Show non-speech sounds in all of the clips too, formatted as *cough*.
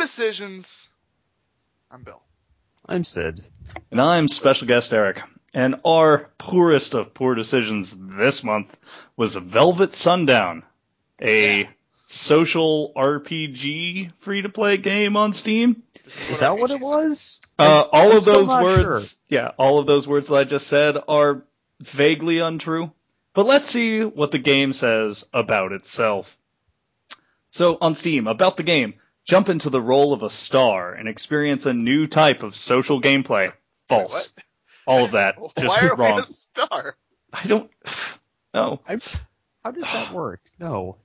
decisions. I'm Bill. I'm Sid. And I'm special guest Eric. And our poorest of poor decisions this month was Velvet Sundown, a social RPG free to play game on Steam. Is that what it was? Uh, all I'm of those not words, yeah, all of those words that I just said are vaguely untrue. But let's see what the game says about itself. So on Steam, about the game, jump into the role of a star and experience a new type of social gameplay. False. What? All of that. *laughs* Just Why are wrong. we a star? I don't. No. I'm, how does that work? No.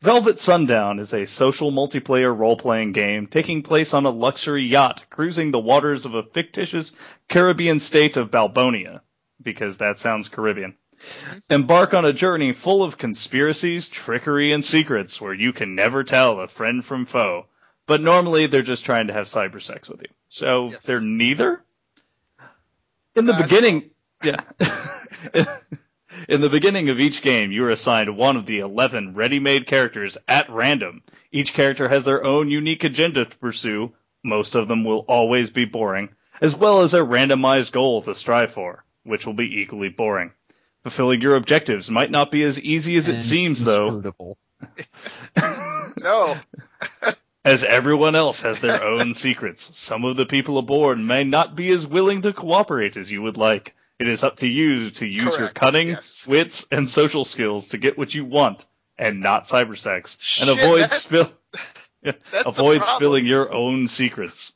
Velvet Sundown is a social multiplayer role-playing game taking place on a luxury yacht cruising the waters of a fictitious Caribbean state of Balbonia, because that sounds Caribbean. Mm-hmm. Embark on a journey full of conspiracies, trickery, and secrets where you can never tell a friend from foe. But normally they're just trying to have cyber sex with you. So Yes. they're neither? In the That's beginning, yeah. *laughs* In the beginning of each game, you are assigned one of the 11 ready-made characters at random. Each character has their own unique agenda to pursue. Most of them will always be boring, as well as a randomized goal to strive for, which will be equally boring. Fulfilling your objectives might not be as easy as it seems, though. *laughs* No. *laughs* as everyone else has their own secrets. Some of the people aboard may not be as willing to cooperate as you would like. It is up to you to use your cunning, yes. wits, and social skills to get what you want, and not cybersex, and Shit, avoid spill. *laughs* Avoid spilling your own secrets.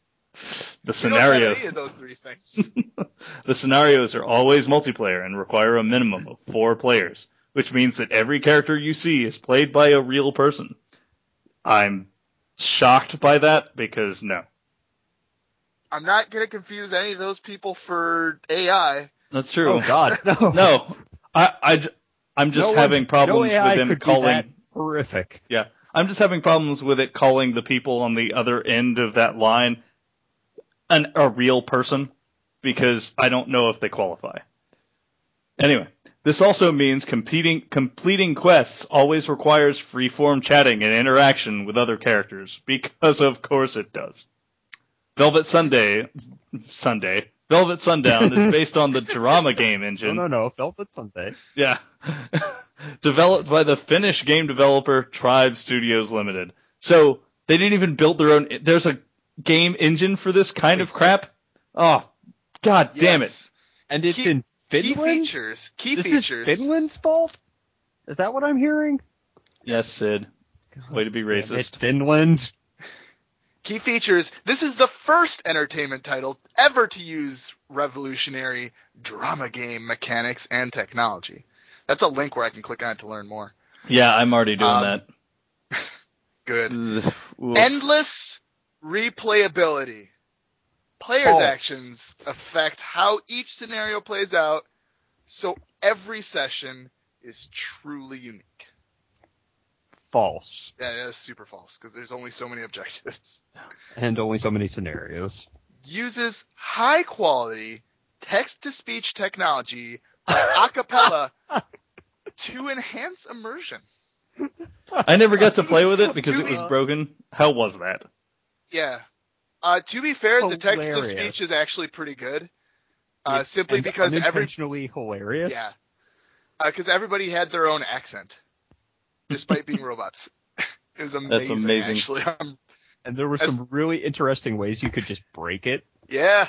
The We scenario, those three things. *laughs* the scenarios are always multiplayer and require a minimum of four players, which means that every character you see is played by a real person. I'm shocked by that because no, I'm not gonna confuse any of those people for AI. that's true. Oh God, *laughs* no. No, I, I, j- I'm just No one- having problems no AI with him could be calling. horrific. Yeah, I'm just having problems with it calling the people on the other end of that line an a real person because I don't know if they qualify. Anyway, this also means competing completing quests always requires free-form chatting and interaction with other characters because of course it does. Velvet Sunday Sunday Velvet Sundown is *laughs* based on the drama game engine. No, no, no. Velvet Sunday. yeah. *laughs* Developed by the Finnish game developer Tribe Studios Limited. So they didn't even build their own. There's a game engine for this kind of crap. Oh, god damn it! And it's Key- in Key features. Key this features. is Finland's fault. Is that what I'm hearing? Yes, Sid. Way to be Damn it, racist. Finland. Key features. This is the first entertainment title ever to use revolutionary drama game mechanics and technology. That's a link where I can click on it to learn more. Yeah, I'm already doing Um, that. *laughs* Good. Oof. Endless replayability. Players' False. actions affect how each scenario plays out, so every session is truly unique. False. Yeah, that's super false because there's only so many objectives. *laughs* And only so many scenarios. Uses high quality text to speech technology by Acapela *laughs* to enhance immersion. I never got to *laughs* play with it because it was broken. How was that? Yeah. Uh, to be fair, the text to speech is actually pretty good. Uh, It's- simply and because every hilarious. yeah, because everybody had their own accent, despite being robots. *laughs* it was amazing. That's amazing. Actually, *laughs* um, And there were As- some really interesting ways you could just break it. yeah,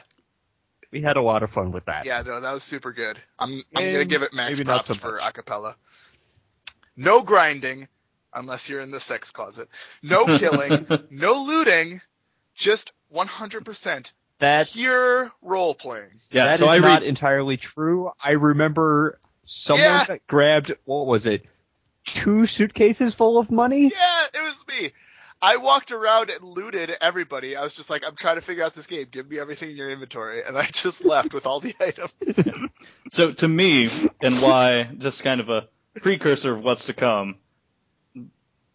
We had a lot of fun with that. yeah, no, that was super good. I'm I'm And gonna give it max props so for much. Acapela. No grinding, unless you're in the sex closet. No killing, *laughs* no looting, just 100% That pure role playing. Yeah, that so is I not read. entirely true. I remember someone Yeah. that grabbed what was it? Two suitcases full of money? Yeah, it was me. I walked around and looted everybody. I was just like, I'm trying to figure out this game. Give me everything in your inventory, and I *laughs* just left with all the items. *laughs* So to me, and why, just kind of a precursor of what's to come,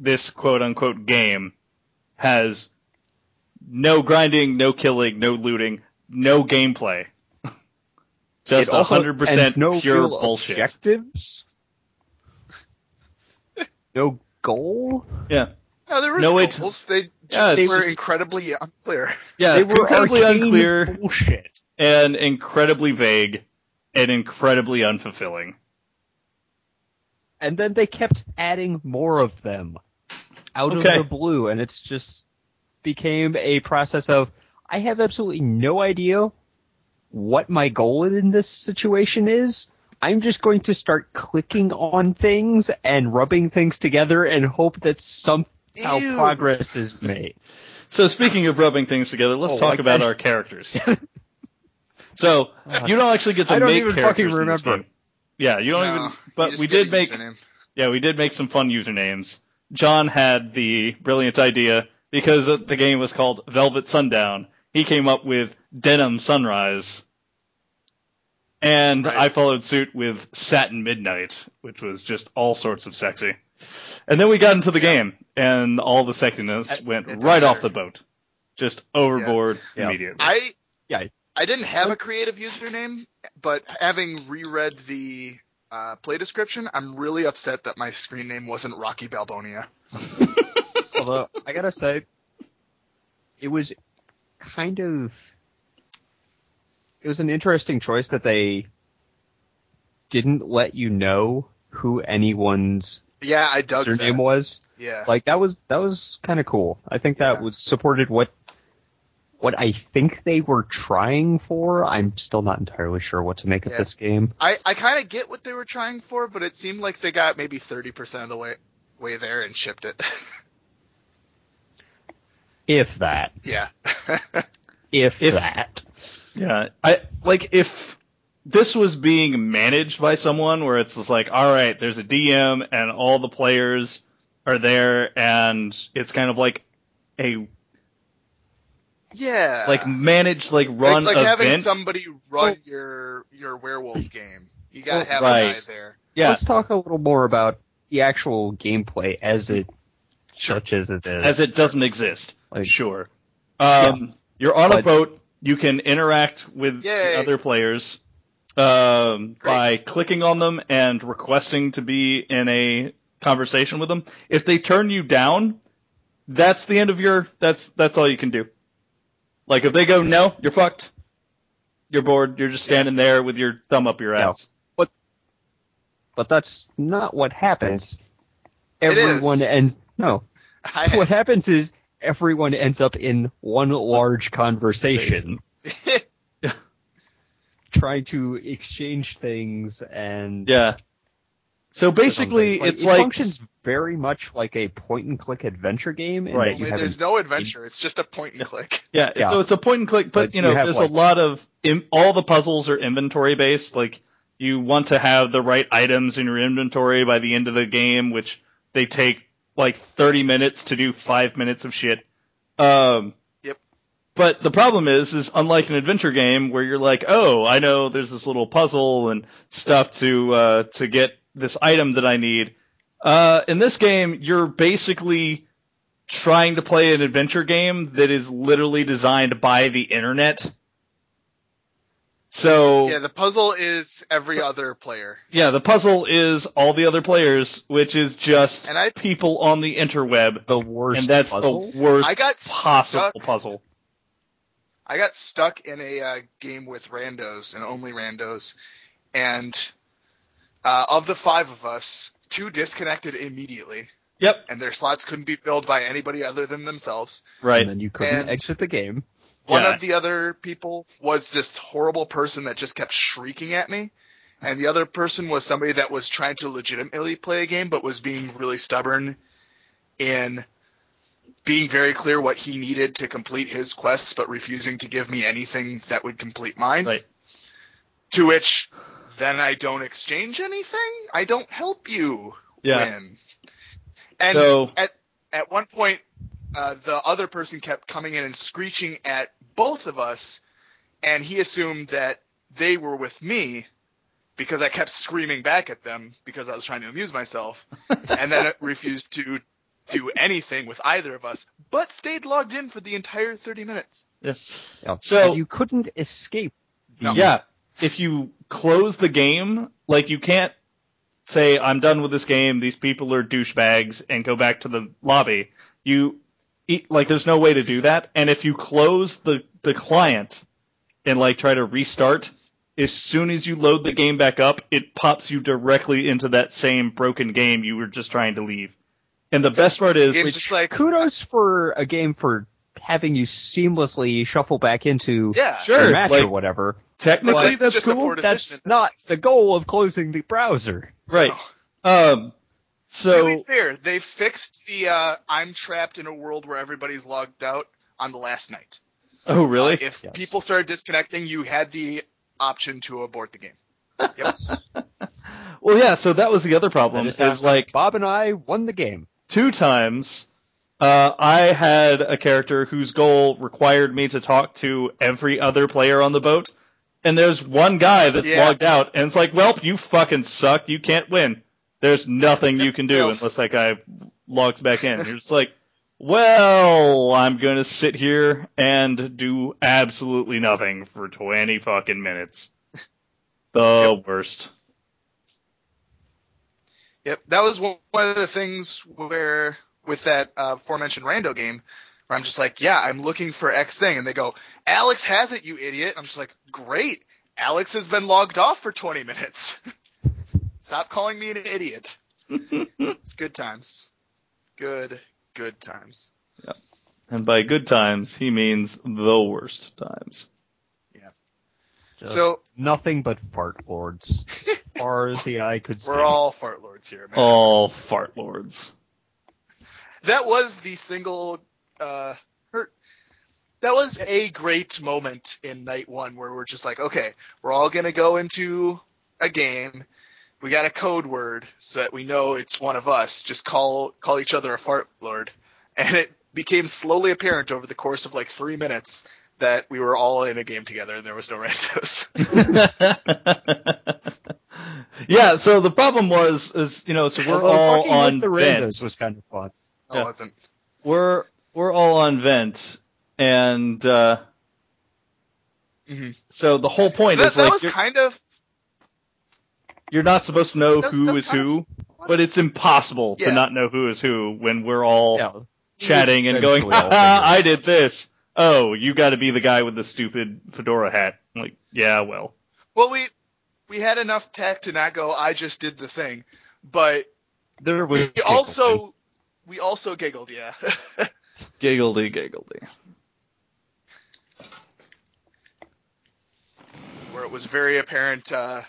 this quote unquote game has no grinding, no killing, no looting, no gameplay. *laughs* Just It also- hundred percent pure bullshit. Objectives. *laughs* no goal. Yeah, No, there were No, it- goals. They Yeah, they were just- incredibly unclear. yeah, they were incredibly unclear bullshit. and incredibly vague and incredibly unfulfilling. And then they kept adding more of them out Okay. of the blue, and it's just became a process of I have absolutely no idea what my goal in this situation is. I'm just going to start clicking on things and rubbing things together and hope that somehow Ew. progress is made. So speaking of rubbing things together, let's Oh, talk about our characters. *laughs* so you don't actually get to I don't make even characters fucking remember. Game. Yeah, you don't No, even. But we did make. username. Yeah, we did make some fun usernames. John had the brilliant idea because the game was called Velvet Sundown. He came up with Denim Sunrise. And Right. I followed suit with Satin Midnight, which was just all sorts of sexy. And then we got into the game, and all the sexiness It- went right doesn't off the boat. Just overboard Yeah. immediately. I Yeah. I didn't have a creative username, but having reread the uh, play description, I'm really upset that my screen name wasn't Rocky Balbonia. *laughs* Although I gotta say, it was kind of it was an interesting choice that they didn't let you know who anyone's Yeah, I dug their that. name was. Yeah. Like that was that was kind of cool. I think that Yeah. was supported what what I think they were trying for. I'm still not entirely sure what to make of this game. I, I kind of get what they were trying for, but it seemed like they got maybe 30% of the way, way there and shipped it. *laughs* If that, yeah. *laughs* if, If- that, Yeah, I like if this was being managed by someone where it's just like, all right, there's a DM and all the players are there, and it's kind of like a yeah. like manage, like like, run like having somebody run your your werewolf game. You gotta Well, have right. a guy there. yeah, let's talk a little more about the actual gameplay as it Sure. such as it is. as it doesn't exist. Like- sure. Um, You're on a boat. You can interact with the other players um, by clicking on them and requesting to be in a conversation with them. If they turn you down, that's the end of your. That's that's all you can do. Like if they go no, you're fucked. You're bored. You're just standing there with your thumb up your Yeah. ass. but but that's not what happens. Everyone is. ends no. *laughs* I, What happens is everyone ends up in one large conversation, *laughs* *laughs* trying to exchange things and Yeah. So basically, Like, it's it like functions very much like a point and click adventure game. In Right. That you Only have there's an- no adventure. It's just a point and click. Yeah, *laughs* Yeah. so it's a point and click, but, But you know, you there's like- a lot of in, all the puzzles are inventory based. Like you want to have the right items in your inventory by the end of the game, which they take like 30 minutes to do five minutes of shit. Um, Yep. But the problem is, is unlike an adventure game where you're like, oh, I know there's this little puzzle and stuff to uh, to get this item that I need. Uh, in this game, you're basically trying to play an adventure game that is literally designed by the internet. So Yeah, the puzzle is every other player. yeah, the puzzle is all the other players, which is just And I- people on the interweb, the worst and that's puzzle. the worst I got possible stuck. puzzle. I got stuck in a uh, game with randos and only randos, and uh, of the five of us, two disconnected immediately, Yep, and their slots couldn't be filled by anybody other than themselves. right. and then you couldn't And- exit the game. One Yeah. of the other people was this horrible person that just kept shrieking at me. And the other person was somebody that was trying to legitimately play a game, but was being really stubborn in being very clear what he needed to complete his quests, but refusing to give me anything that would complete mine. Right. To which, then I don't exchange anything? I don't help you Yeah. win. And so at at one point uh, the other person kept coming in and screeching at both of us, and he assumed that they were with me because I kept screaming back at them because I was trying to amuse myself, *laughs* and then refused to do anything with either of us, but stayed logged in for the entire 30 minutes. Yeah. So- And you couldn't escape. The, No. Yeah, if you close the game, like you can't say I'm done with this game. These people are douchebags, and go back to the lobby. You e- like there's no way to do that. And if you close the the client and like try to restart, as soon as you load the game back up, it pops you directly into that same broken game you were just trying to leave. And the best part is, It's just like, Kudos for a game for having you seamlessly shuffle back into yeah, Sure. match like- or whatever. Technically Well, that's cool. That's not the goal of closing the browser. right? Um, so to be fair, they fixed the uh, I'm trapped in a world where everybody's logged out on the last night. oh really? Uh, if Yes. people started disconnecting, you had the option to abort the game. Yep. *laughs* well, yeah. So that was the other problem. That is Is like Bob and I won the game. two times. Uh, I had a character whose goal required me to talk to every other player on the boat, and there's one guy that's Yeah. logged out, and it's like, well, you fucking suck. You can't win. There's nothing you can do unless that guy logs back in. You're just like, well, I'm gonna sit here and do absolutely nothing for 20 fucking minutes. *laughs* The worst. Yep, that was one one of the things where with that uh, aforementioned rando game, where I'm just like, yeah, I'm looking for X thing, and they go, Alex has it, you idiot. I'm just like, great, Alex has been logged off for 20 minutes. *laughs* Stop calling me an idiot. *laughs* It's good times. Good, good times. And by good times, he means the worst times. Just So nothing but fart lords, as *laughs* far as the eye could see. we're all fart lords here, man. All fart lords. that was the single uh or- that was a great moment in night one where we're just like okay we're all gonna go into a game. We got a code word so that we know it's one of us. Just call call each other a fart lord. And it became slowly apparent over the course of like three minutes that we were all in a game together and there was no *laughs* randos. *laughs* Yeah, so the problem was, is you know, so we're Although all on the vent. randos was kind of fun. no Yeah. it wasn't. We're we're all on vent, and uh, Mhm. so the whole point that, is that like was you're, kind of you're not supposed to know That's- who that's is kind of but it's impossible Yeah. to not know who is who when we're all Yeah. chatting and going, *laughs* all "Ha, figure it I did this. Oh, you got to be the guy with the stupid fedora hat. I'm like, yeah, well, well we we had enough tech to not go i just did the thing but There was we also we also giggled yeah *laughs* giggledy giggledy. where it was very apparent uh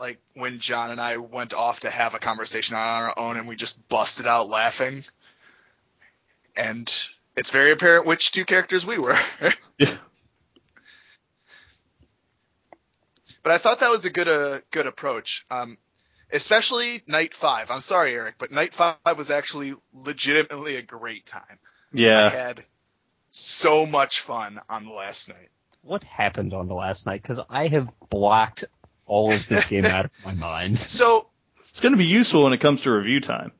like when john and i went off to have a conversation on our own and we just busted out laughing and it's very apparent which two characters we were *laughs* Yeah. but i thought that was a good uh, good approach um especially night five i'm sorry eric but night five was actually legitimately a great time Yeah. i had so much fun on the last night what happened on the last night because I have blocked all of this game out of my mind. *laughs* so It's going to be useful when it comes to review time.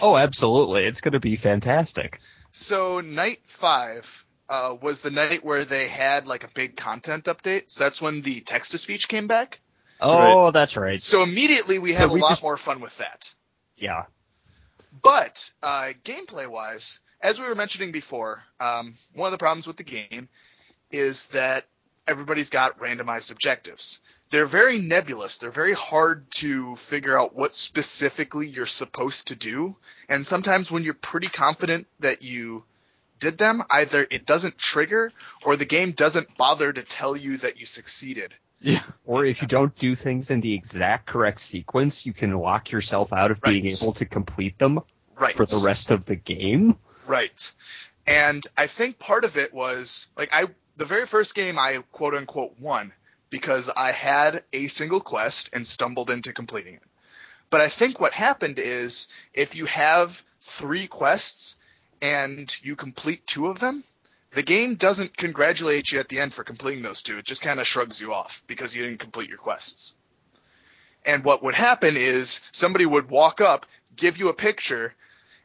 Oh, absolutely, it's going to be fantastic. So night five uh, was the night where they had like a big content update. So that's when the text to speech came back. Oh, that's right. So immediately we So had we a lot just- more fun with that. Yeah. But uh, gameplay wise, as we were mentioning before, um, one of the problems with the game is that everybody's got randomized objectives. They're very nebulous. They're very hard to figure out what specifically you're supposed to do. And sometimes when you're pretty confident that you did them, either it doesn't trigger or the game doesn't bother to tell you that you succeeded. Yeah. Or if you don't do things in the exact correct sequence, you can lock yourself out of being able to complete them Right. for the rest of the game. Right. And I think part of it was like I the very first game I quote unquote won because I had a single quest and stumbled into completing it. But I think what happened is if you have three quests and you complete two of them, the game doesn't congratulate you at the end for completing those two. It just kind of shrugs you off because you didn't complete your quests. And what would happen is somebody would walk up, give you a picture,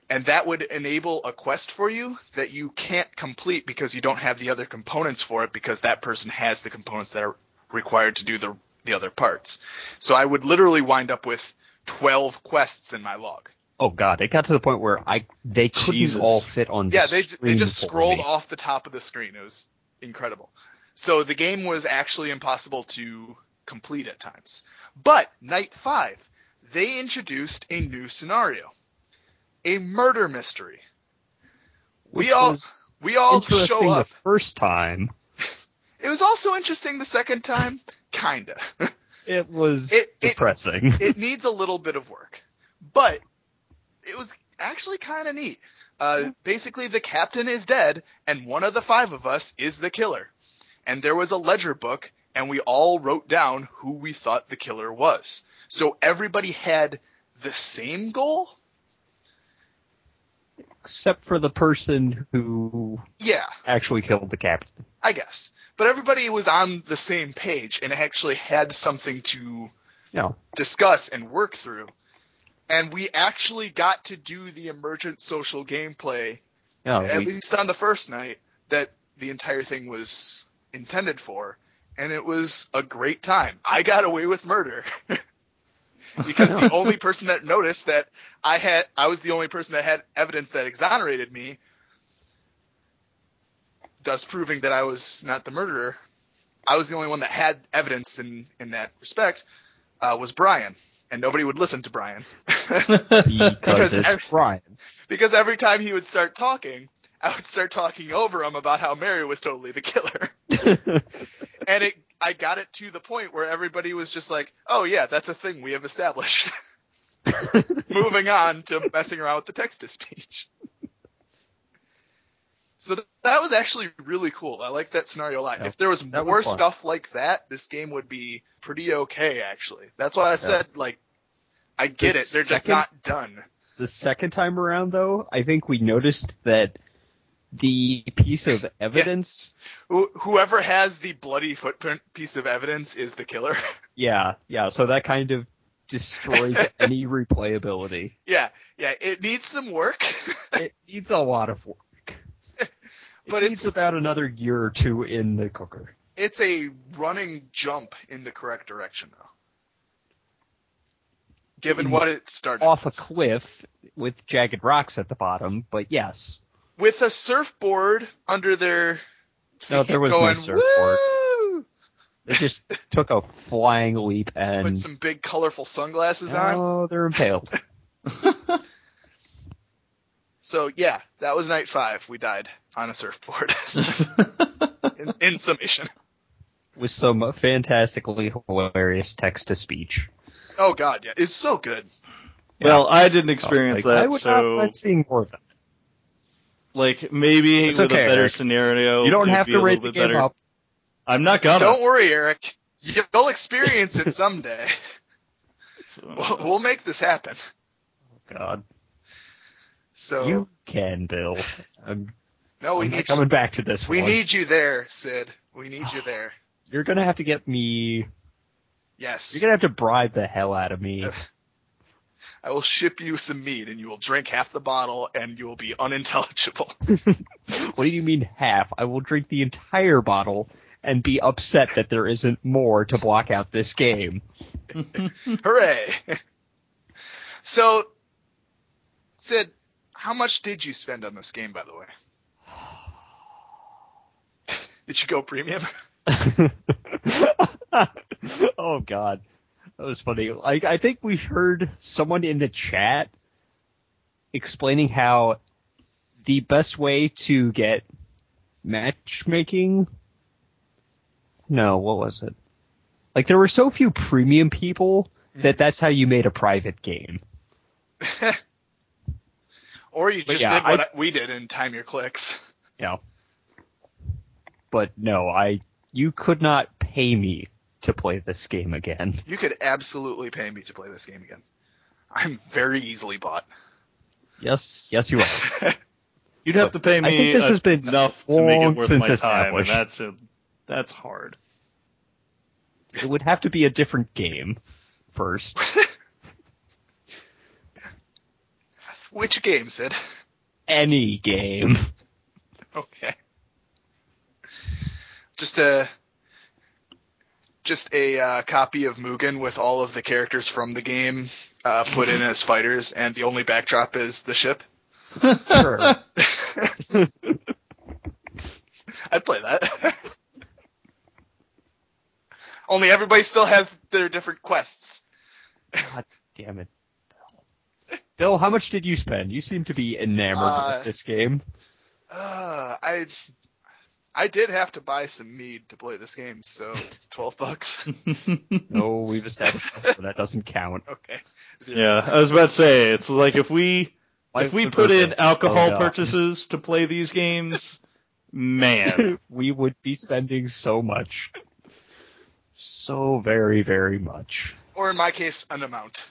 and that would enable a quest for you that you can't complete because you don't have the other components for it because that person has the components that are required to do the the other parts. So I would literally wind up with 12 quests in my log. Oh god, it got to the point where I they couldn't Jesus. all fit on. The Yeah, they they screen just scrolled me. off the top of the screen. It was incredible. So the game was actually impossible to complete at times. But night 5, they introduced a new scenario. A murder mystery. which we all we all show up. the first time. *laughs* It was also interesting the second time, kinda. It was It- it- depressing. it needs a little bit of work, but it was actually kind of neat. Uh, basically, the captain is dead, and one of the five of us is the killer. And there was a ledger book, and we all wrote down who we thought the killer was. So everybody had the same goal. Except for the person who Yeah, actually killed the captain. I guess. But everybody was on the same page and actually had something to Yeah. discuss and work through. And we actually got to do the emergent social gameplay, Yeah. at we- least on the first night, that the entire thing was intended for. And it was a great time. I got away with murder. *laughs* because the *laughs* only person that noticed that I had, I was the only person that had evidence that exonerated me, thus proving that I was not the murderer. I was the only one that had evidence in, in that respect, uh, was Brian. And nobody would listen to Brian. *laughs* because because every- Brian. because every time he would start talking, I would start talking over him about how Mary was totally the killer. *laughs* and it I got it to the point where everybody was just like, "Oh yeah, that's a thing we have established." *laughs* Moving on to messing around with the text to speech. So th- that was actually really cool. I like that scenario a lot. Yeah, if there was that was more stuff like that, this game would be pretty okay actually. That's why I said like I get The it. They're just not done. the second time around, though, I think we noticed that the piece of *laughs* evidence. Who- Whoever has the bloody footprint piece of evidence is the killer. *laughs* yeah, yeah. So that kind of destroys *laughs* any replayability. yeah, yeah. It needs some work. It needs a lot of work. It But needs it's- about another year or two in the cooker. it's a running jump in the correct direction, though. Given what it started Off a cliff with jagged rocks at the bottom, but yes. with a surfboard under their No, there was no surfboard. Woo! They just took a flying leap *laughs* and Put some big colorful sunglasses on. oh, they're impaled. *laughs* So yeah, that was night five. We died on a surfboard. *laughs* in, in summation. with some fantastically hilarious text to speech. Oh god, yeah, it's so good. well, I didn't experience Like, I that, would so not mind seeing more of that. like maybe It's with okay, a better Eric. scenario. You don't have to a rate the game better. up. I'm not gonna. Don't worry, Eric. You'll experience it someday. *laughs* we'll, we'll make this happen. Oh, God, So you can, Bill. I'm, no, we I'm need coming back to this we one. need you there, Sid. We need you *sighs* there. You're gonna have to get me. Yes. You're gonna have to bribe the hell out of me. I will ship you some mead, and you will drink half the bottle, and you will be unintelligible. *laughs* what do you mean half? I will drink the entire bottle and be upset that there isn't more to block out this game. *laughs* Hooray! *laughs* so, Sid, how much did you spend on this game, by the way? *sighs* Did you go premium? *laughs* oh God, that was funny. Like I think we heard someone in the chat explaining how the best way to get matchmaking. No, what was it? Like there were so few premium people mm-hmm. that that's how you made a private game. *laughs* or you But just yeah, did what I- I- we did and time your clicks? Yeah. But no, I you could not pay me to play this game again. You could absolutely pay me to play this game again. I'm very easily bought. Yes, yes, you are. *laughs* You'd have to pay me I think this has been enough to make it long worth since my time, and that's a, that's hard. It would have to be a different game first. *laughs* Which game, Sid? Any game. *laughs* Okay. Just a just a uh, copy of Mugen with all of the characters from the game uh, put in as fighters, and the only backdrop is the ship. Sure. *laughs* I'd play that. *laughs* Only everybody still has their different quests. God damn it. Bill. Bill, how much did you spend? You seem to be enamored Uh, with this game. Uh, I I did have to buy some mead to play this game, so *laughs* twelve bucks. *laughs* No, we've established that, so that doesn't count. Okay. Zero. yeah, I was about to say it's like if we if we put in alcohol Oh, no. purchases to play these games, man. *laughs* we would be spending so much. So very, very much. Or in my case, an amount.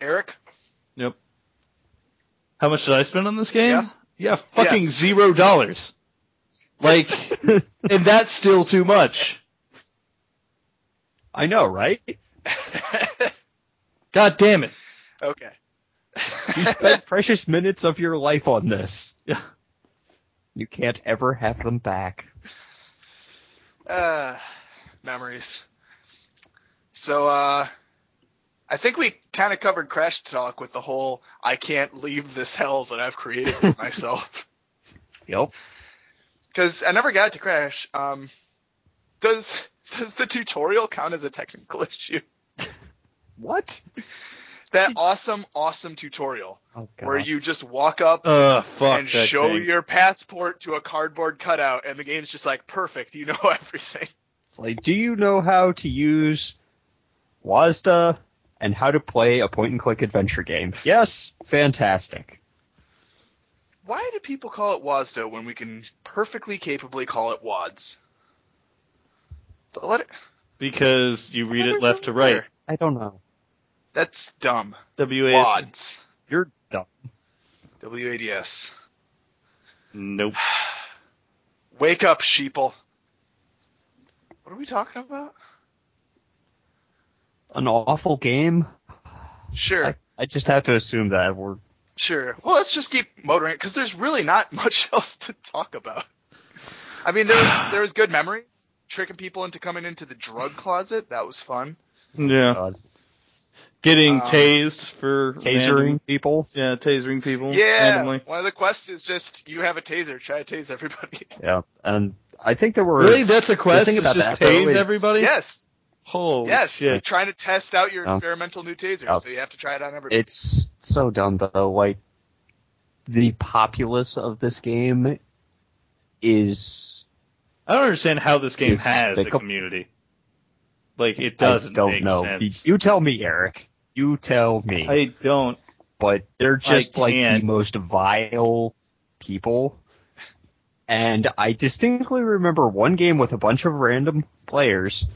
Eric? Yep. How much did I spend on this game? Yeah. Yeah, fucking Yes. zero dollars. Like, *laughs* and that's still too much. I know, right? *laughs* God damn it. okay. You spent *laughs* precious minutes of your life on this. Yeah. You can't ever have them back. Uh, memories. So, uh, I think we kind of covered Crash Talk with the whole I can't leave this hell that I've created for myself. *laughs* Yep. Because I never got to Crash. Um, does does the tutorial count as a technical *laughs* issue? What? That awesome, awesome tutorial Oh where you just walk up Uh, and show thing. your passport to a cardboard cutout, and the game's just like perfect. You know *laughs* everything. It's like, do you know how to use WASDA and how to play a point and click adventure game? Yes, fantastic. Why do people call it WASDA when we can perfectly capably call it WADS? But let it, Because you read it left to right. I don't know. That's dumb. W-A-S. WADS. You're dumb. W-A-D-S. Nope. *sighs* Wake up, sheeple. What are we talking about? An awful game. Sure, I, I just have to assume that we're sure. Well, let's just keep motoring it because there's really not *laughs* much else to talk about. I mean, there was there was good memories. Tricking people into coming into the drug closet that was fun. Yeah. uh, Getting Um, tased for tasering random- people. yeah, tasering people Yeah, randomly. one of the quests is just you have a taser, try to tase everybody. Yeah, and I think there were Really? That's a quest? thing It's about just that, though, tase is- everybody? yes, Holy yes, shit. trying to test out your Oh. experimental new taser, Oh. so you have to try it on everybody. It's so dumb though. Like the populace of this game is I don't understand how this game has a community. Like, it doesn't I don't make know. sense. You tell me, Eric. You tell me. I don't. but they're just like the most vile people. And I distinctly remember one game with a bunch of random players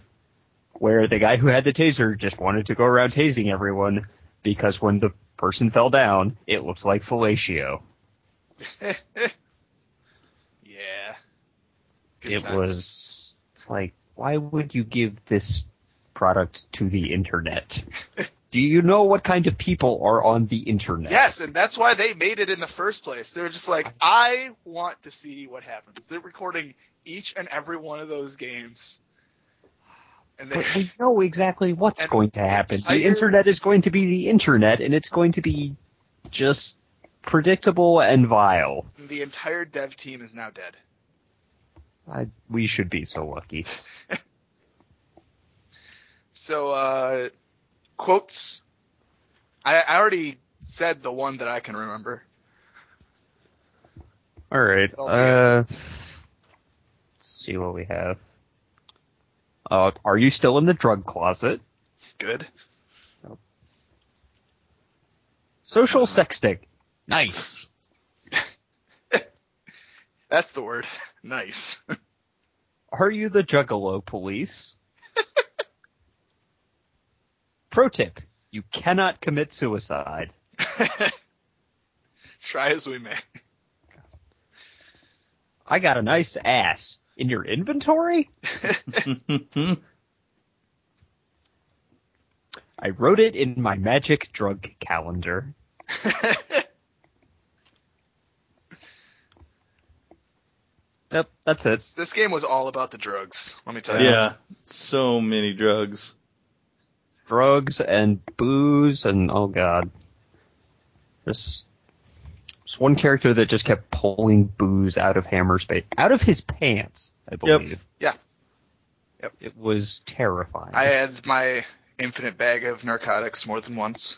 where the guy who had the taser just wanted to go around tasing everyone because when the person fell down, it looked like fellatio. *laughs* yeah, Good it sense. was like, why would you give this product to the internet? *laughs* Do you know what kind of people are on the internet? Yes, and that's why they made it in the first place. They were just like, I want to see what happens. They're recording each and every one of those games. And they, But we know exactly what's going to happen. The internet is going to be the internet, and it's going to be just predictable and vile. the entire dev team is now dead. I, we should be so lucky. *laughs* So, uh, quotes. I, I already said the one that I can remember. All right. What else you Uh, let's see what we have. Uh, are you still in the drug closet? Good. Social sexting. Nice. *laughs* That's the word. *laughs* Nice. Are you the Juggalo police? *laughs* Pro tip: You cannot commit suicide. Try as we may. I got a nice ass. In your inventory? *laughs* I wrote it in my magic drug calendar. *laughs* Yep, that's it. this game was all about the drugs. Let me tell you. yeah, so many drugs. Drugs and booze and oh god. There's, one character that just kept pulling booze out of Hammer's face, out of his pants, I believe. Yep. Yeah. Yep. It was terrifying. I had my infinite bag of narcotics more than once.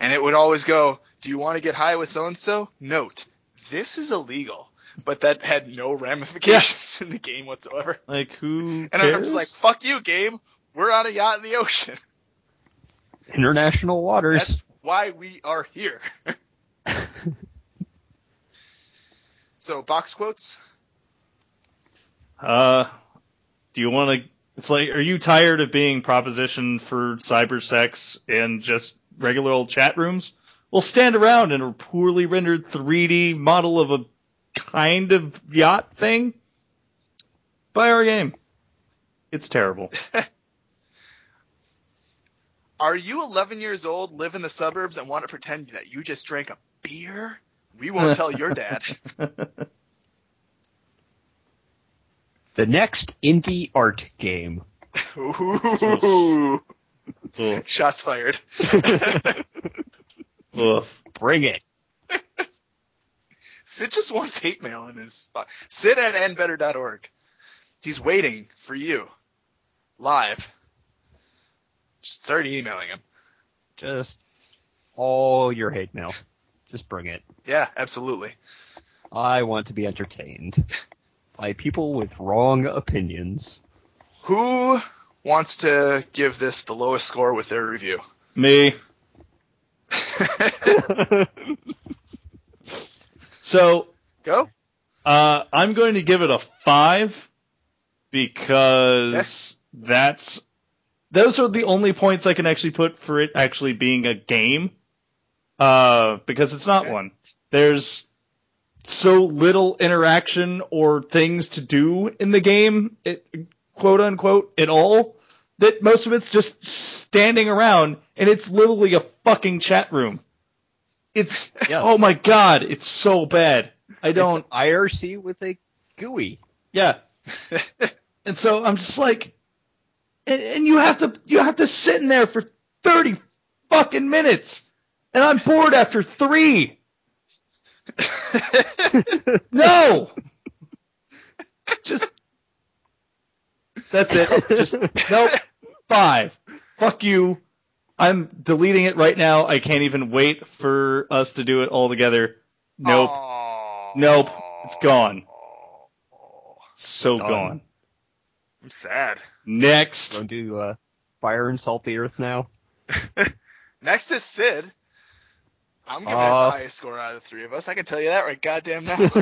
And it would always go, Do you want to get high with so and so? Note, this is illegal. But that had no ramifications in the game whatsoever. Like who? And cares? I'm just like, Fuck you, game. We're on a yacht in the ocean. International waters. That's why we are here. *laughs* so, box quotes? Uh, do you want to? It's like, are you tired of being propositioned for cyber sex and just regular old chat rooms? Well, stand around in a poorly rendered 3D model of a kind of yacht thing. Buy our game. It's terrible. *laughs* Are you 11 years old, live in the suburbs, and want to pretend that you just drank a beer? We won't tell your dad. *laughs* The next indie art game. Ooh. Ugh. Shots fired. *laughs* Bring it. Sid just wants hate mail in his spot. Sid at nbetter.org. He's waiting for you. Live. Just start emailing him. Just all your hate mail. Just bring it. Yeah, absolutely. I want to be entertained by people with wrong opinions. Who wants to give this the lowest score with their review? Me. *laughs* So, Go. uh, I'm going to give it a five because that's those are the only points I can actually put for it actually being a game. Uh, because it's not Okay. one. There's so little interaction or things to do in the game, it, quote unquote, at all, that most of it's just standing around and it's literally a fucking chat room. It's, oh my god, it's so bad. I don't, It's IRC with a GUI. yeah. *laughs* And so I'm just like, and, and you have to you have to sit in there for thirty fucking minutes, and I'm bored after three. *laughs* No, just that's it. Just nope. Five. Fuck you. I'm deleting it right now. I can't even wait for us to do it all together. Nope. Nope. It's gone. So Done. gone. I'm sad. Next. Going to uh, fire and salt the earth now. *laughs* Next is Sid. I'm giving it Uh, the highest score out of the three of us. I can tell you that right goddamn now. *laughs*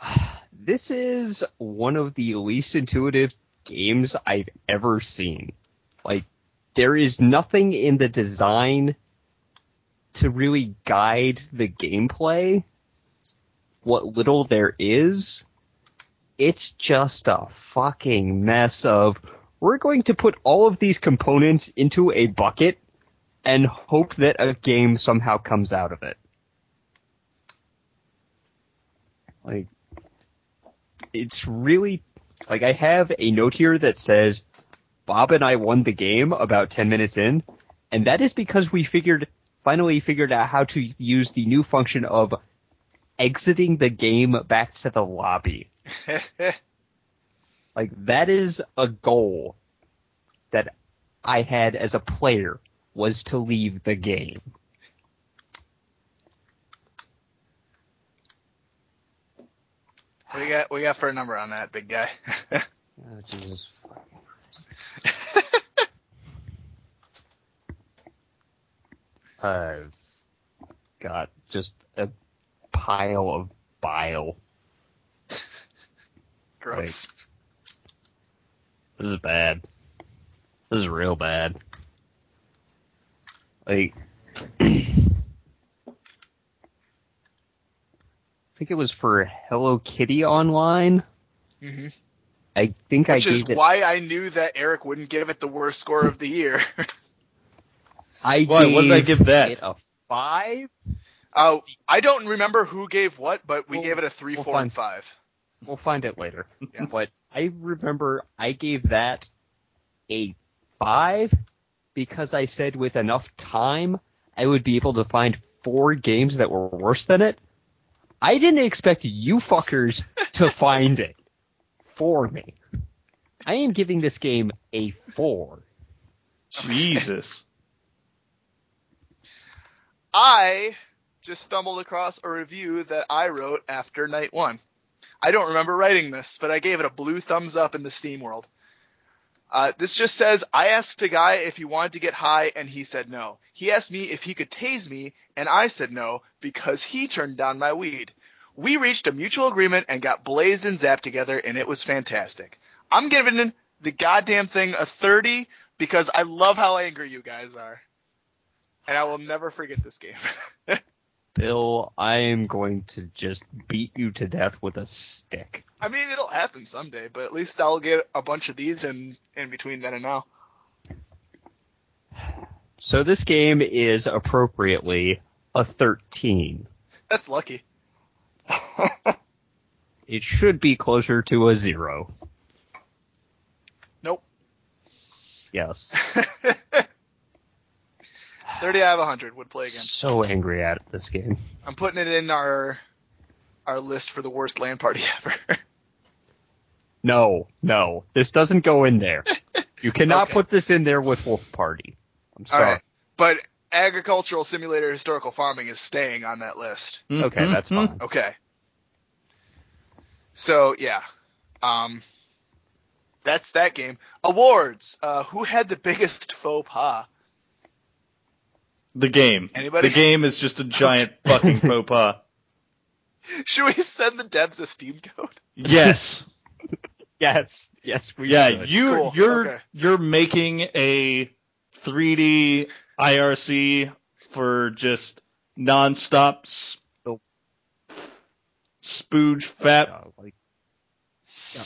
*laughs* this is one of the least intuitive games I've ever seen. Like, there is nothing in the design to really guide the gameplay. What little there is, it's just a fucking mess of, we're going to put all of these components into a bucket and hope that a game somehow comes out of it. Like, it's really like I have a note here that says Bob and I won the game about 10 minutes in, and that is because we figured finally figured out how to use the new function of exiting the game back to the lobby. *laughs* Like that is a goal that I had as a player was to leave the game. what do you got? What do you got for a number on that, big guy? *laughs* Oh, Jesus *laughs* I've got just a pile of bile. Gross. This is bad. This is real bad. Like, *clears throat* I think it was for Hello Kitty Online. hmm I think Which I is gave it. why I knew that Eric wouldn't give it the worst score of the year. *laughs* I Why? What did I give that? It a five. uh, I don't remember who gave what, but we We'll- gave it a three, we'll four, and five. We'll find it later. Yeah. But I remember I gave that a five because I said with enough time I would be able to find four games that were worse than it. I didn't expect you fuckers to *laughs* find it for me. I am giving this game a four. Jesus. I just stumbled across a review that I wrote after night one. I don't remember writing this, but I gave it a blue thumbs up in the Steam world. Uh, this just says, I asked a guy if he wanted to get high and he said no. He asked me if he could tase me and I said no because he turned down my weed. We reached a mutual agreement and got blazed and zapped together and it was fantastic. I'm giving the goddamn thing a 30 because I love how angry you guys are. And I will never forget this game. *laughs* Bill, I am going to just beat you to death with a stick. I mean, it'll happen someday, but at least I'll get a bunch of these in, in between then and now. So this game is appropriately a 13. That's lucky. *laughs* It should be closer to a zero. Nope. Yes. *laughs* 30 out of 100 would play again. So angry at this game. I'm putting it in our our list for the worst land party *laughs* ever. No, no, this doesn't go in there. *laughs* You cannot Okay. put this in there with Wolf Party. I'm sorry. right. But agricultural simulator historical farming is staying on that list. Okay, Mhm. that's fine. Okay. So, yeah. Um that's that game. Awards. Uh who had the biggest faux pas? The game. Anybody? The game is just a giant *laughs* fucking faux pas. Should we send the devs a Steam code? Yes. *laughs* Yes, yes, we Yeah, should. you Cool, you're okay. you're making a 3D IRC for just nonstop s- Nope. spooge fat. Uh, like,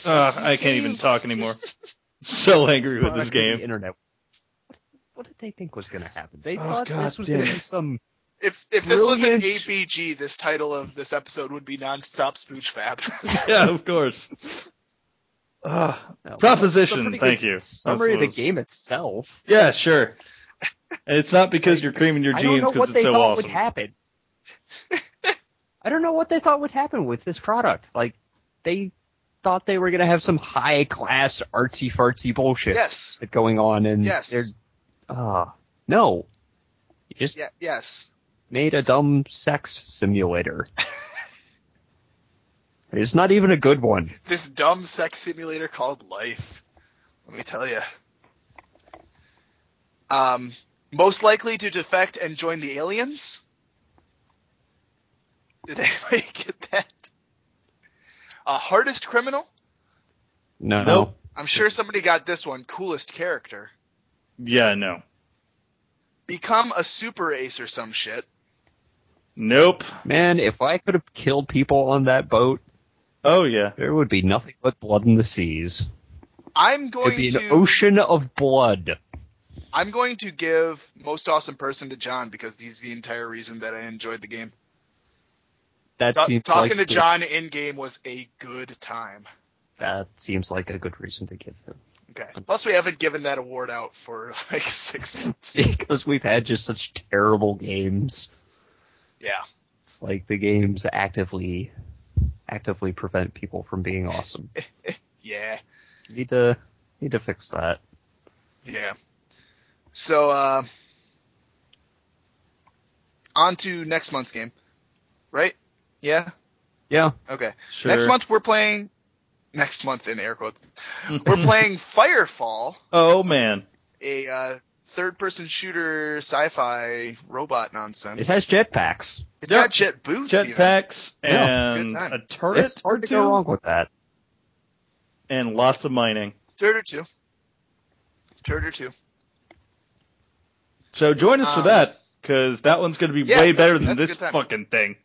Ugh, I can't even talk anymore. *laughs* So angry with this product the game. Internet. What, what did they think was going to happen? They Oh, thought God this was going to be some. If if this was an Brilliant. ABG, this title of this episode would be nonstop spooch fab. *laughs* Yeah, of course. *laughs* Ah, oh, Ugh. no, Proposition, it's a pretty thank you. Summary That's of the what game itself. Yeah, sure. And it's not because you're creaming your I don't jeans know because what it's they so thought awesome. would happen. *laughs* I don't know what they thought would happen with this product. Like, they thought they were going to have some high class artsy fartsy bullshit yes. going on, and Yes. they're, uh, no. You just Yeah. Yes. made a dumb sex simulator. *laughs* it's not even a good one. This dumb sex simulator called life. Let me tell you. Um, most likely to defect and join the aliens. Did anybody *laughs* get that? Uh, hardest criminal. No. Nope. I'm sure somebody got this one. Coolest character. Yeah, no. Become a super ace or some shit. Nope. Man, if I could have killed people on that boat, Oh yeah. there would be nothing but blood in the seas. I'm going It'd be to. an ocean of blood. I'm going to give most awesome person to John because he's the entire reason that I enjoyed the game. That Ta- seems talking like to the- John in game was a good time. That seems like a good reason to give him. Okay. Plus, we haven't given that award out for like *laughs* six months. *laughs* because we've had just such terrible games. Yeah. It's like the games actively actively prevent people from being awesome. *laughs* Yeah. Need to need to fix that. Yeah. So, uh, on to next month's game. Right? Yeah? Yeah. Okay. Sure. Next month we're playing, next month in air quotes, *laughs* we're playing Firefall, Oh man. a, uh, third person shooter sci-fi robot nonsense. It has jetpacks. it's Yep. got jet boots. even. Jetpacks Yeah, it's a good and time. a turret It's hard or to go wrong with that. and lots of mining. Third or two. Turd or two. So join us for Um, that, because that one's going to be yeah, way better than this fucking thing.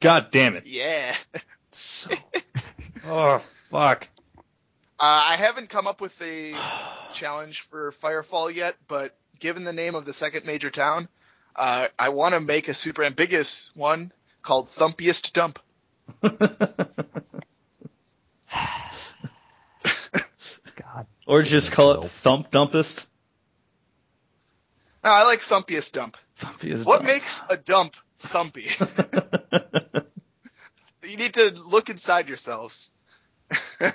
God damn it. Yeah. So, *laughs* *laughs* oh, fuck. Uh, I haven't come up with a *sighs* challenge for Firefall yet, but given the name of the second major town, uh, I want to make a super ambiguous one called Thumpiest Dump. *laughs* God. or just call it Thump Dumpest. No, I like Thumpiest Dump. Thumpy is What dumb. makes a dump thumpy? *laughs* *laughs* you need to look inside yourselves. *laughs*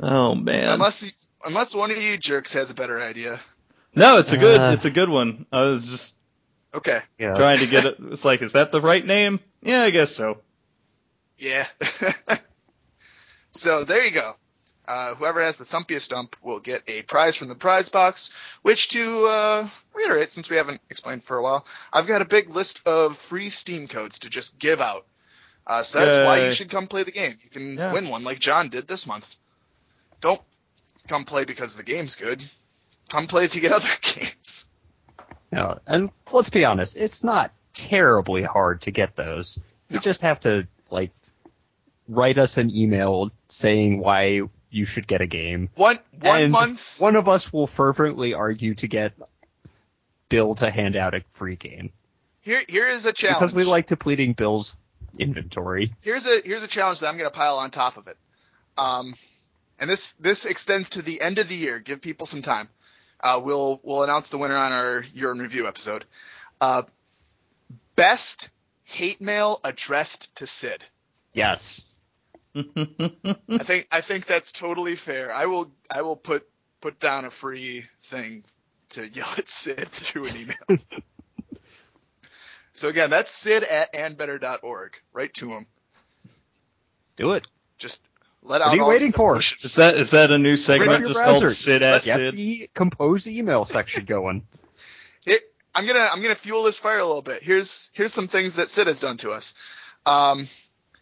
oh man. unless you, unless one of you jerks has a better idea. no, it's a good Uh. it's a good one. I was just Okay. Yeah. trying to get *laughs* it. It's like, is that the right name? Yeah, I guess so. Yeah. *laughs* so there you go. Uh, whoever has the thumpiest dump will get a prize from the prize box, which to uh, reiterate, since we haven't explained for a while, I've got a big list of free Steam codes to just give out. Uh, so that's why you should come play the game. You can Yeah. win one like John did this month. Don't come play because the game's good. Come play to get *laughs* other games. No, and let's be honest, it's not terribly hard to get those. You No. just have to like write us an email saying why you should get a game. One one and month. One of us will fervently argue to get Bill to hand out a free game Here here is a challenge. because we like depleting Bill's inventory. here's a here's a challenge that I'm going to pile on top of it. Um, and this this extends to the end of the year. Give people some time. Uh, we'll we'll announce the winner on our year in review episode. Uh, best hate mail addressed to Sid. Yes. *laughs* I think I think that's totally fair. I will I will put put down a free thing to yell at Sid *laughs* through an email. *laughs* so again, that's Sid at andbetter.org. Write to him. Do it. Just let What out are you waiting for? emotions. is that is that a new segment up your just called browser. Sid Ass Get Sid? the composed email section going. Here, I'm gonna I'm gonna fuel this fire a little bit. Here's here's some things that Sid has done to us. Um,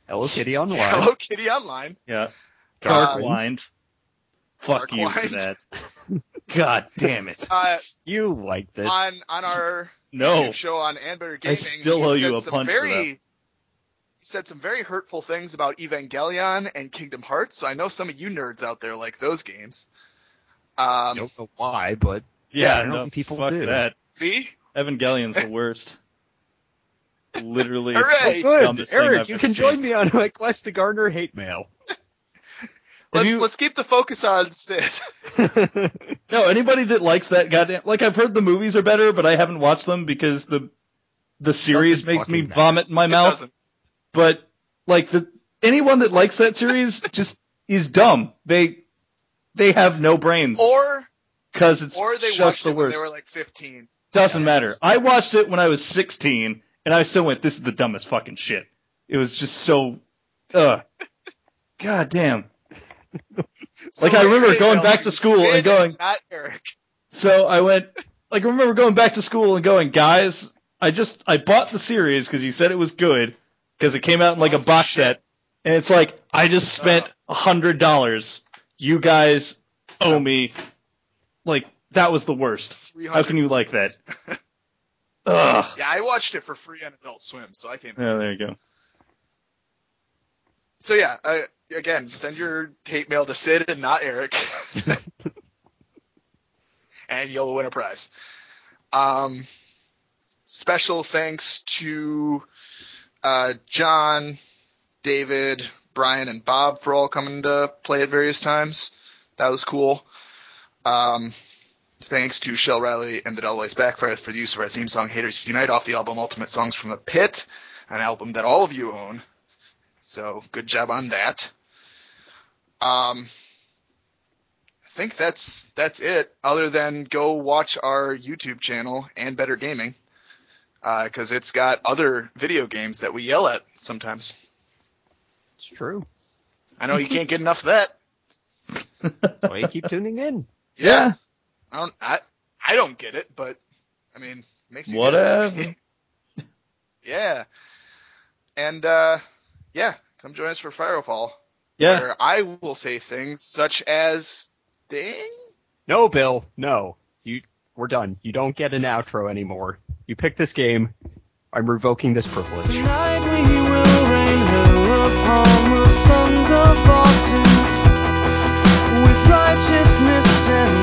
Hello Kitty Online. Hello Kitty Online. Yeah. Dark Dark Winds. Wind. Fuck Dark you for that. *laughs* God damn it. Uh, You liked it. on on our No. Show on Anbetter Gaming, still owe you a some punch for very, that. He said some very hurtful things about Evangelion and Kingdom Hearts. So I know some of you nerds out there like those games. I Um, don't know why, but Yeah, apparently no, people fuck do. that. see, Evangelion's the worst. *laughs* Literally. Hooray! good. dumbest thing Eric, I've you ever can seen. join me on my quest to garner hate mail. Let's you- let's keep the focus on Sid. *laughs* No, anybody that likes that goddamn like I've heard the movies are better, but I haven't watched them because the the series makes me fucking matter. vomit in my It mouth. doesn't. But like the anyone that likes that series *laughs* just is dumb. They they have no brains Or because it's or they just watched the it when worst. they were like 15. Doesn't Yes. matter. I watched it when I was 16, and I still went, "This is the dumbest fucking shit." It was just so, ugh. *laughs* God damn. *laughs* So Like, I remember going back to school and going- not Eric. So I went, like, I remember going back to school and going, guys, I just, I bought the series because you said it was good because it came out in like a Oh, box shit. set, and it's like I just spent a hundred dollars. You guys owe me. Like that was the worst. How can you like that? *laughs* Ugh. Yeah, I watched it for free on Adult Swim, so I came. Yeah, there you go. So yeah, uh, again, send your hate mail to Sid and not Eric, *laughs* and you'll win a prize. Um, special thanks to uh, John, David, Brian, and Bob for all coming to play at various times. That was cool. Um, thanks to Shell Riley and the Double Ace Backfire for the use of our theme song "Haters Unite" off the album "Ultimate Songs from the Pit," an album that all of you own. So good job on that. Um, I think that's that's it. Other than go watch our YouTube channel and Better Gaming, because it's got other video games that we yell at sometimes. It's true. I know you can't get enough of that. That's *laughs* why you keep tuning in. Yeah. I don't. I I don't get it, but I mean, it makes you Whatever. *laughs* yeah. And uh, yeah, come join us for Firefall. Yeah. Where I will say things such as, "Ding." No, Bill. No. You. We're done. You don't get an outro anymore. You pick this game. I'm revoking this privilege. Tonight we will rain hell upon the sons of with righteousness and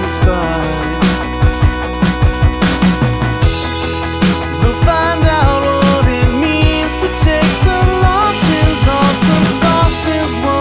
take some losses, sauces.